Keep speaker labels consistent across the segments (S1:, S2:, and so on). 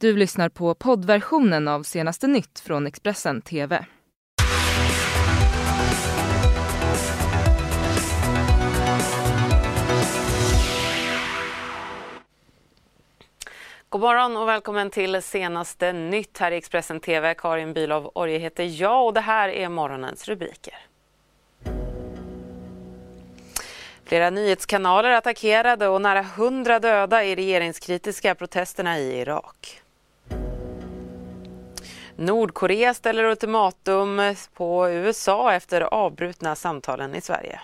S1: Du lyssnar på poddversionen av senaste nytt från Expressen TV.
S2: God morgon och välkommen till senaste nytt här i Expressen TV. Karin Bülow Orje heter jag och det här är morgonens rubriker. Flera nyhetskanaler attackerade och nära hundra döda i regeringskritiska protesterna i Irak. Nordkorea ställer ultimatum eh, på USA efter avbrutna samtalen i Sverige.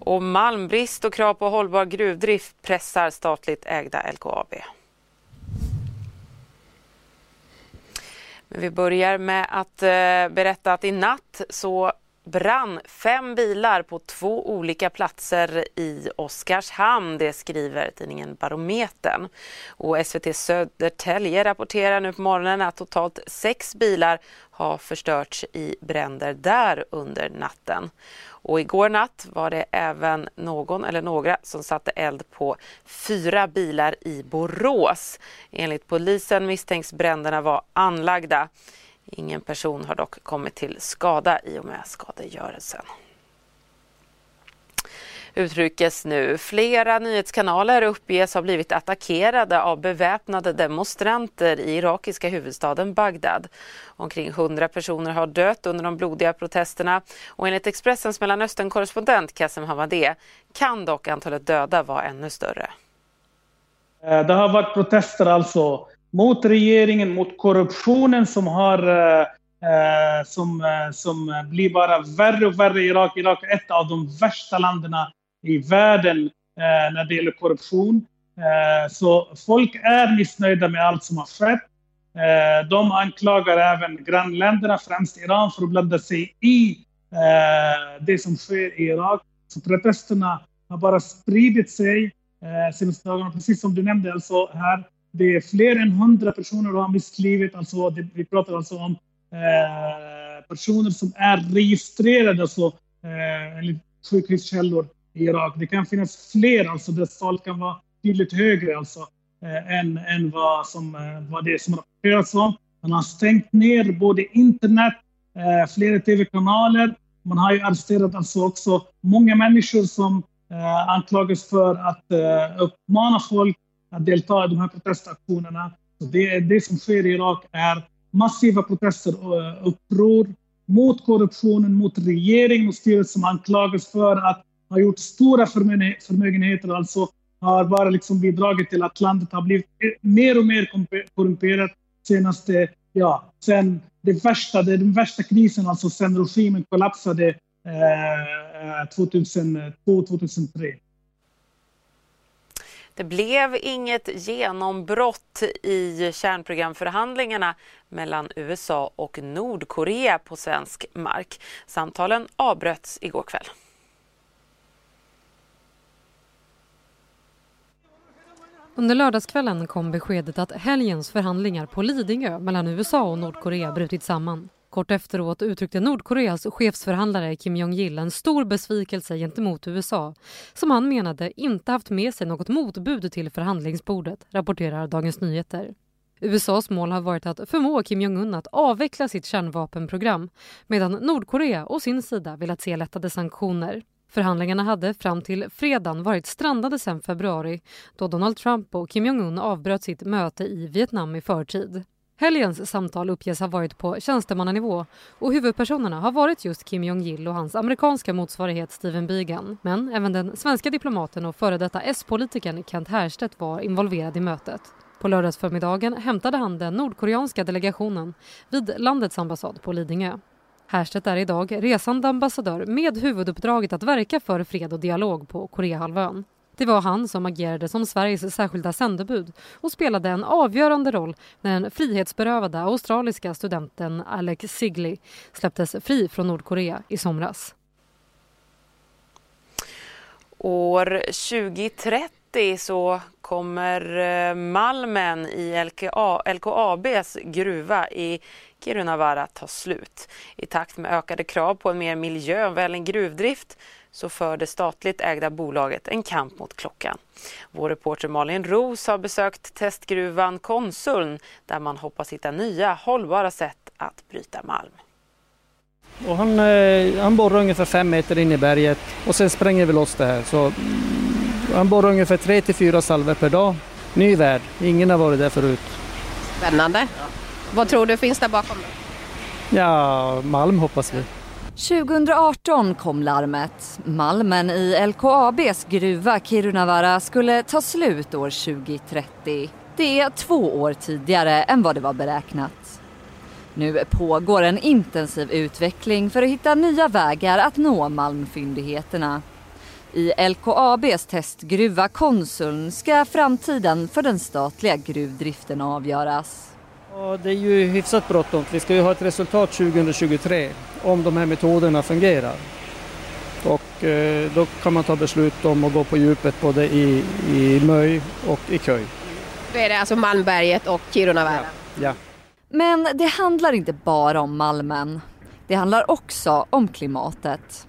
S2: Och malmbrist och krav på hållbar gruvdrift pressar statligt ägda LKAB. Men vi börjar med att eh, berätta att i natt så brann fem bilar på två olika platser i Oskarshamn. Det skriver tidningen Barometern. Och SVT Södertälje rapporterar nu på morgonen att totalt sex bilar har förstörts i bränder där under natten. Och igår natt var det även någon eller några som satte eld på fyra bilar i Borås. Enligt polisen misstänks bränderna vara anlagda. Ingen person har dock kommit till skada i och med skadegörelsen. Uttryckes nu. Flera nyhetskanaler uppges ha blivit attackerade av beväpnade demonstranter i irakiska huvudstaden Bagdad. Omkring 100 personer har dött under de blodiga protesterna och enligt Expressens Mellanöstern-korrespondent Kassem Hamadeh kan dock antalet döda vara ännu större.
S3: Eh, det har varit protester alltså mot regeringen, mot korruptionen som har eh, eh som, eh, som blir bara värre och värre i Irak. Irak är ett av de värsta länderna i världen eh, när det gäller korruption. Eh, så folk är missnöjda med allt som har skett. Eh, de anklagar även grannländerna, främst Iran, för att blanda sig i det som sker i Irak. Så protesterna har bara spridit sig eh, senaste dagarna. Precis som du nämnde alltså här, det är fler än hundra personer som har mist livet. Alltså, det, vi pratar alltså om eh, personer som är registrerade alltså, eh, enligt sjukhuskällor i Irak. Det kan finnas fler, alltså dödstal kan vara tydligt högre alltså, eh, än, än vad, som, eh, vad det som rapporteras om. Man har stängt ner både internet, eh, flera tv-kanaler. Man har ju arresterat alltså också många människor som eh, anklagas för att eh, uppmana folk att delta i de här protestaktionerna. Så det, det som sker i Irak är massiva protester och eh, uppror mot korruptionen, mot regeringen och styret som anklagas för att ha gjort stora förmögenheter, alltså har bara liksom bidragit till att landet har blivit e-, mer och mer korrumperat senaste, ja, sen det värsta, det den värsta krisen, alltså sen regimen kollapsade eh, eh 2002-2003.
S2: Det blev inget genombrott i kärnprogramförhandlingarna mellan USA och Nordkorea på svensk mark. Samtalen avbröts igår kväll.
S4: Under lördagskvällen kom beskedet att helgens förhandlingar på Lidingö mellan USA och Nordkorea brutit samman. Kort efteråt uttryckte Nordkoreas chefsförhandlare Kim Jong-Il en stor besvikelse gentemot USA som han menade inte haft med sig något motbud till förhandlingsbordet, rapporterar Dagens Nyheter. USAs mål har varit att förmå Kim Jong-Un att avveckla sitt kärnvapenprogram medan Nordkorea å sin sida velat se lättade sanktioner. Förhandlingarna hade fram till fredagen varit strandade sedan februari då Donald Trump och Kim Jong-Un avbröt sitt möte i Vietnam i förtid. Helgens samtal uppges ha varit på tjänstemannanivå och huvudpersonerna har varit just Kim Jong-Il och hans amerikanska motsvarighet Steven Bigan. Men även den svenska diplomaten och före detta S-politikern Kent Härstedt var involverad i mötet. På lördagsförmiddagen hämtade han den nordkoreanska delegationen vid landets ambassad på Lidingö. Härstedt är idag resande ambassadör med huvuduppdraget att verka för fred och dialog på Koreahalvön. Det var han som agerade som Sveriges särskilda sändebud och spelade en avgörande roll när den frihetsberövade australiska studenten Alex Sigley släpptes fri från Nordkorea i somras.
S2: År 2030 så kommer eh, malmen i LKA, LKABs gruva i Kirunavaara ta slut. I takt med ökade krav på en mer miljövänlig gruvdrift så för det statligt ägda bolaget en kamp mot klockan. Vår reporter Malin Ros har besökt testgruvan Konsuln där man hoppas hitta nya hållbara sätt att bryta malm.
S5: Och han, eh, han borrar ungefär fem meter in i berget och sen spränger vi loss det här. Så, mm, han borrar ungefär tre till fyra salver per dag. Ny värld, ingen har varit där förut.
S6: Spännande. Ja. Vad tror du finns där bakom?
S5: Ja, malm hoppas vi.
S7: 2018 kom larmet. Malmen i LKABs gruva Kirunavaara skulle ta slut år 2030. Det är två år tidigare än vad det var beräknat. Nu pågår en intensiv utveckling för att hitta nya vägar att nå malmfyndigheterna. I LKABs testgruva Konsuln ska framtiden för den statliga gruvdriften avgöras.
S5: Ja, det är ju hyfsat bråttom. Vi ska ju ha ett resultat 2023 om de här metoderna fungerar. Och eh, då kan man ta beslut om att gå på djupet både i, i Möj och i Köj.
S6: Då är det alltså Malmberget och Kirunavära?
S5: Ja. ja.
S7: Men det handlar inte bara om malmen. Det handlar också om klimatet.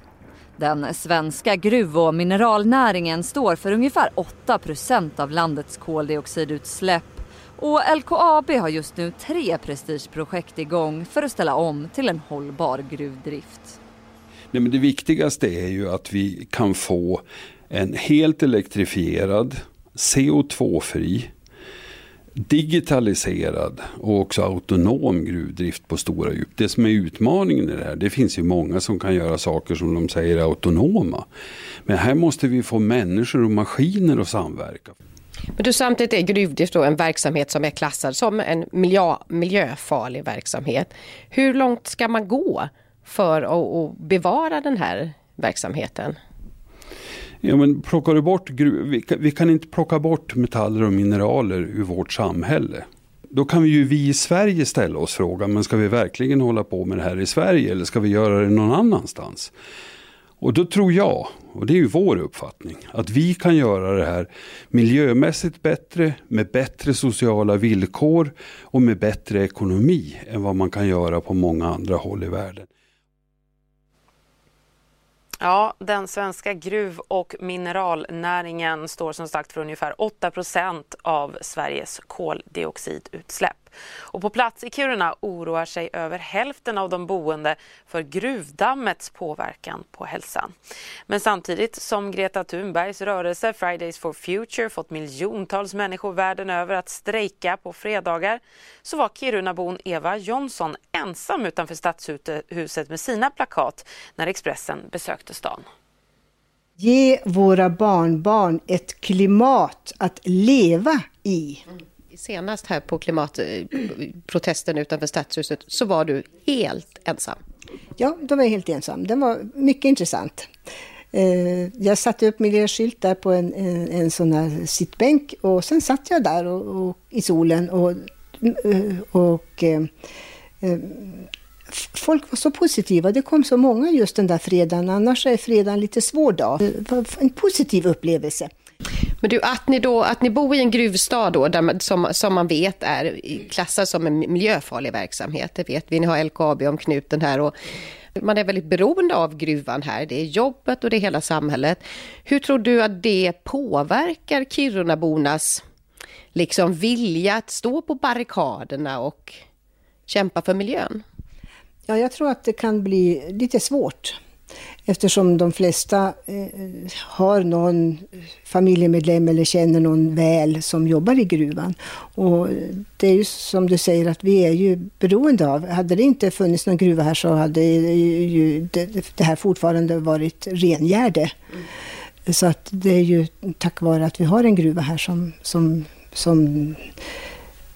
S7: Den svenska gruv och mineralnäringen står för ungefär 8% av landets koldioxidutsläpp och LKAB har just nu tre prestigeprojekt igång för att ställa om till en hållbar gruvdrift.
S8: Nej, men det viktigaste är ju att vi kan få en helt elektrifierad, CO2-fri, digitaliserad och också autonom gruvdrift på stora djup. Det som är utmaningen i det här, det finns ju många som kan göra saker som de säger är autonoma. Men här måste vi få människor och maskiner att samverka.
S6: Men du, samtidigt är gruvdrift en verksamhet som är klassad som en miljö, miljöfarlig verksamhet. Hur långt ska man gå för att, att bevara den här verksamheten?
S8: Ja, men plockar du bort vi kan, vi kan inte plocka bort metaller och mineraler ur vårt samhälle. Då kan vi ju vi i Sverige ställa oss frågan, men ska vi verkligen hålla på med det här i Sverige eller ska vi göra det någon annanstans? Och då tror jag, och det är ju vår uppfattning, att vi kan göra det här miljömässigt bättre, med bättre sociala villkor och med bättre ekonomi än vad man kan göra på många andra håll i världen.
S2: Ja, den svenska gruv och mineralnäringen står som sagt för ungefär 8% av Sveriges koldioxidutsläpp. Och på plats i Kiruna oroar sig över hälften av de boende för gruvdammets påverkan på hälsan. Men samtidigt som Greta Thunbergs rörelse Fridays for Future fått miljontals människor världen över att strejka på fredagar så var Kirunabon Eva Jonsson ensam utanför stadshuset med sina plakat när Expressen besökte stan.
S9: Ge våra barnbarn ett klimat att leva i. Mm
S6: senast här på klimatprotesten utanför Stadshuset så var du helt ensam.
S9: Ja, då var jag helt ensam. Den var mycket intressant. Eh, jag satte upp miljöskylt på en, en, en sån här sittbänk och sen satt jag där och, och i solen och, eh, och, eh, folk var så positiva. Det kom så många just den där fredagen. Annars är fredagen lite svår dag. Det var en positiv upplevelse.
S6: Men du, att ni, då, att ni bor i en gruvstad då, där, som, som man vet är klassad som en miljöfarlig verksamhet, det vet vi. Ni har LKAB om knuten här och man är väldigt beroende av gruvan här. Det är jobbet och det är hela samhället. Hur tror du att det påverkar Kirunabornas liksom vilja att stå på barrikaderna och kämpa för miljön?
S9: Ja, jag tror att det kan bli lite svårt. Eftersom de flesta eh, har någon familjemedlem eller känner någon väl som jobbar i gruvan. Och det är ju som du säger att vi är ju beroende av, hade det inte funnits någon gruva här så hade ju det, det här fortfarande varit rengärde. Mm. Så att det är ju tack vare att vi har en gruva här som, som, som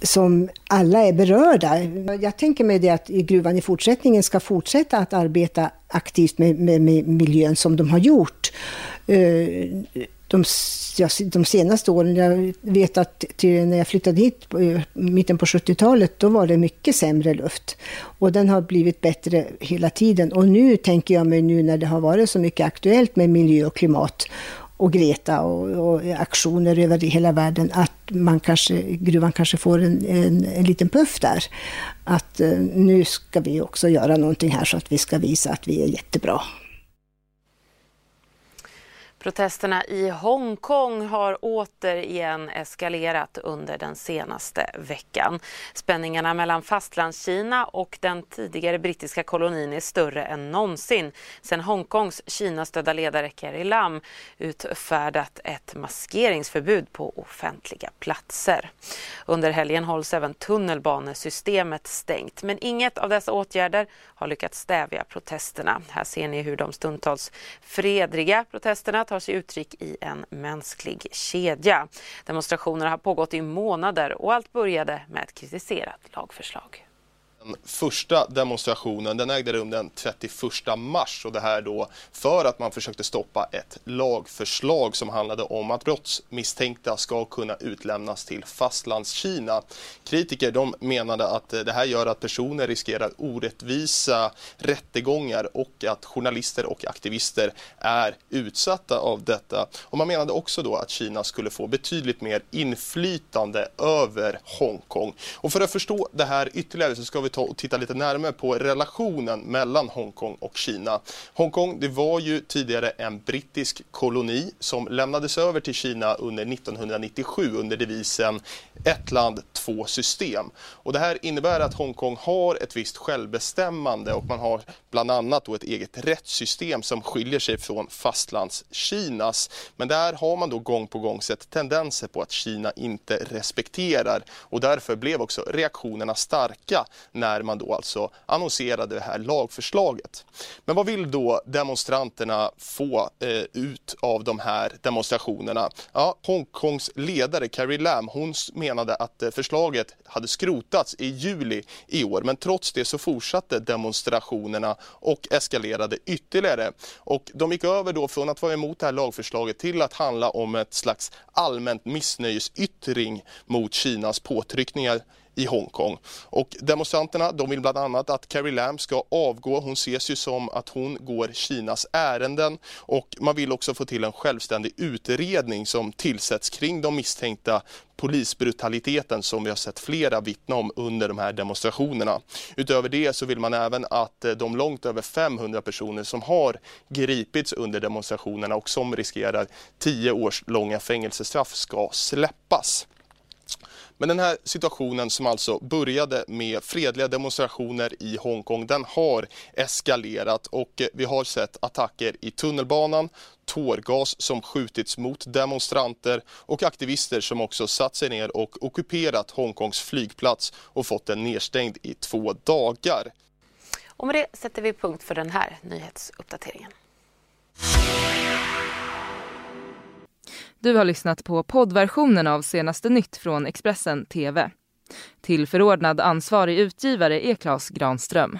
S9: som alla är berörda. Jag tänker mig det att gruvan i fortsättningen ska fortsätta att arbeta aktivt med, med, med miljön som de har gjort. Eh, de, de, senaste åren, jag vet att till, när jag flyttade hit i eh, mitten på 70-talet, då var det mycket sämre luft. Och den har blivit bättre hela tiden. Och nu tänker jag mig nu när det har varit så mycket aktuellt med miljö och klimat och Greta och, och, aktioner över hela världen, att man kanske, gruvan kanske får en, en, en liten puff där. Att eh, nu ska vi också göra någonting här så att vi ska visa att vi är jättebra.
S2: Protesterna i Hongkong har återigen eskalerat under den senaste veckan. Spänningarna mellan fastlandskina och den tidigare brittiska kolonin är större än någonsin sedan Hongkongs Kinastödda ledare Carrie Lam utfärdat ett maskeringsförbud på offentliga platser. Under helgen hålls även tunnelbanesystemet stängt men inget av dessa åtgärder har lyckats stävja protesterna. Här ser ni hur de stundtals fredliga protesterna tar sig uttryck i en mänsklig kedja. Demonstrationerna har pågått i månader och allt började med ett kritiserat lagförslag.
S10: Den första demonstrationen den ägde rum den 31 mars och det här då för att man försökte stoppa ett lagförslag som handlade om att brottsmisstänkta ska kunna utlämnas till fastlandskina. Kritiker de menade att det här gör att personer riskerar orättvisa rättegångar och att journalister och aktivister är utsatta av detta. Och man menade också då att Kina skulle få betydligt mer inflytande över Hongkong. Och för att förstå det här ytterligare så ska vi ta och titta lite närmare på relationen mellan Hongkong och Kina. Hongkong det var ju tidigare en brittisk koloni som lämnades över till Kina under 1997 under devisen ett land, två system. Och det här innebär att Hongkong har ett visst självbestämmande och man har bland annat då ett eget rättssystem som skiljer sig från fastlandskinas. Men där har man då gång på gång sett tendenser på att Kina inte respekterar och därför blev också reaktionerna starka när man då alltså annonserade det här lagförslaget. Men vad vill då demonstranterna få eh, ut av de här demonstrationerna? Ja, Hongkongs ledare Carrie Lam hon menade att eh, förslaget hade skrotats i juli i år men trots det så fortsatte demonstrationerna och eskalerade ytterligare. Och de gick över då från att vara emot det här lagförslaget till att handla om ett slags allmänt missnöjesyttring mot Kinas påtryckningar i Hongkong. Och demonstranterna de vill bland annat att Carrie Lam ska avgå. Hon ses ju som att hon går Kinas ärenden och man vill också få till en självständig utredning som tillsätts kring de misstänkta polisbrutaliteten som vi har sett flera vittna om under de här demonstrationerna. Utöver det så vill man även att eh, de långt över 500 personer som har gripits under demonstrationerna och som riskerar 10 års långa fängelsestraff ska släppas. Men den här situationen som alltså började med fredliga demonstrationer i Hongkong, den har eskalerat och eh, vi har sett attacker i tunnelbanan, tårgas som skjutits mot demonstranter och aktivister som också satt sig ner och ockuperat Hongkongs flygplats och fått den nedstängd i två dagar.
S2: Och med det sätter vi punkt för den här nyhetsuppdateringen.
S1: Du har lyssnat på poddversionen av senaste nytt från Expressen TV. Tillförordnad ansvarig utgivare är Klas Granström.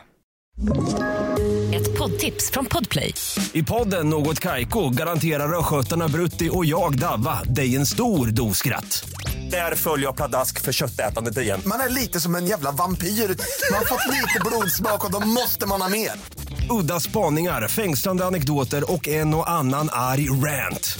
S11: Ett poddtips från Podplay. I podden Något Kaiko garanterar östgötarna Brutti och jag, Davva, dig en stor dos skratt. Där följer jag pladask för köttätandet igen.
S12: Man är lite som en jävla vampyr. Man har fått lite blodsmak och då måste man ha mer.
S11: Udda spaningar, fängslande anekdoter och en och annan arg rant.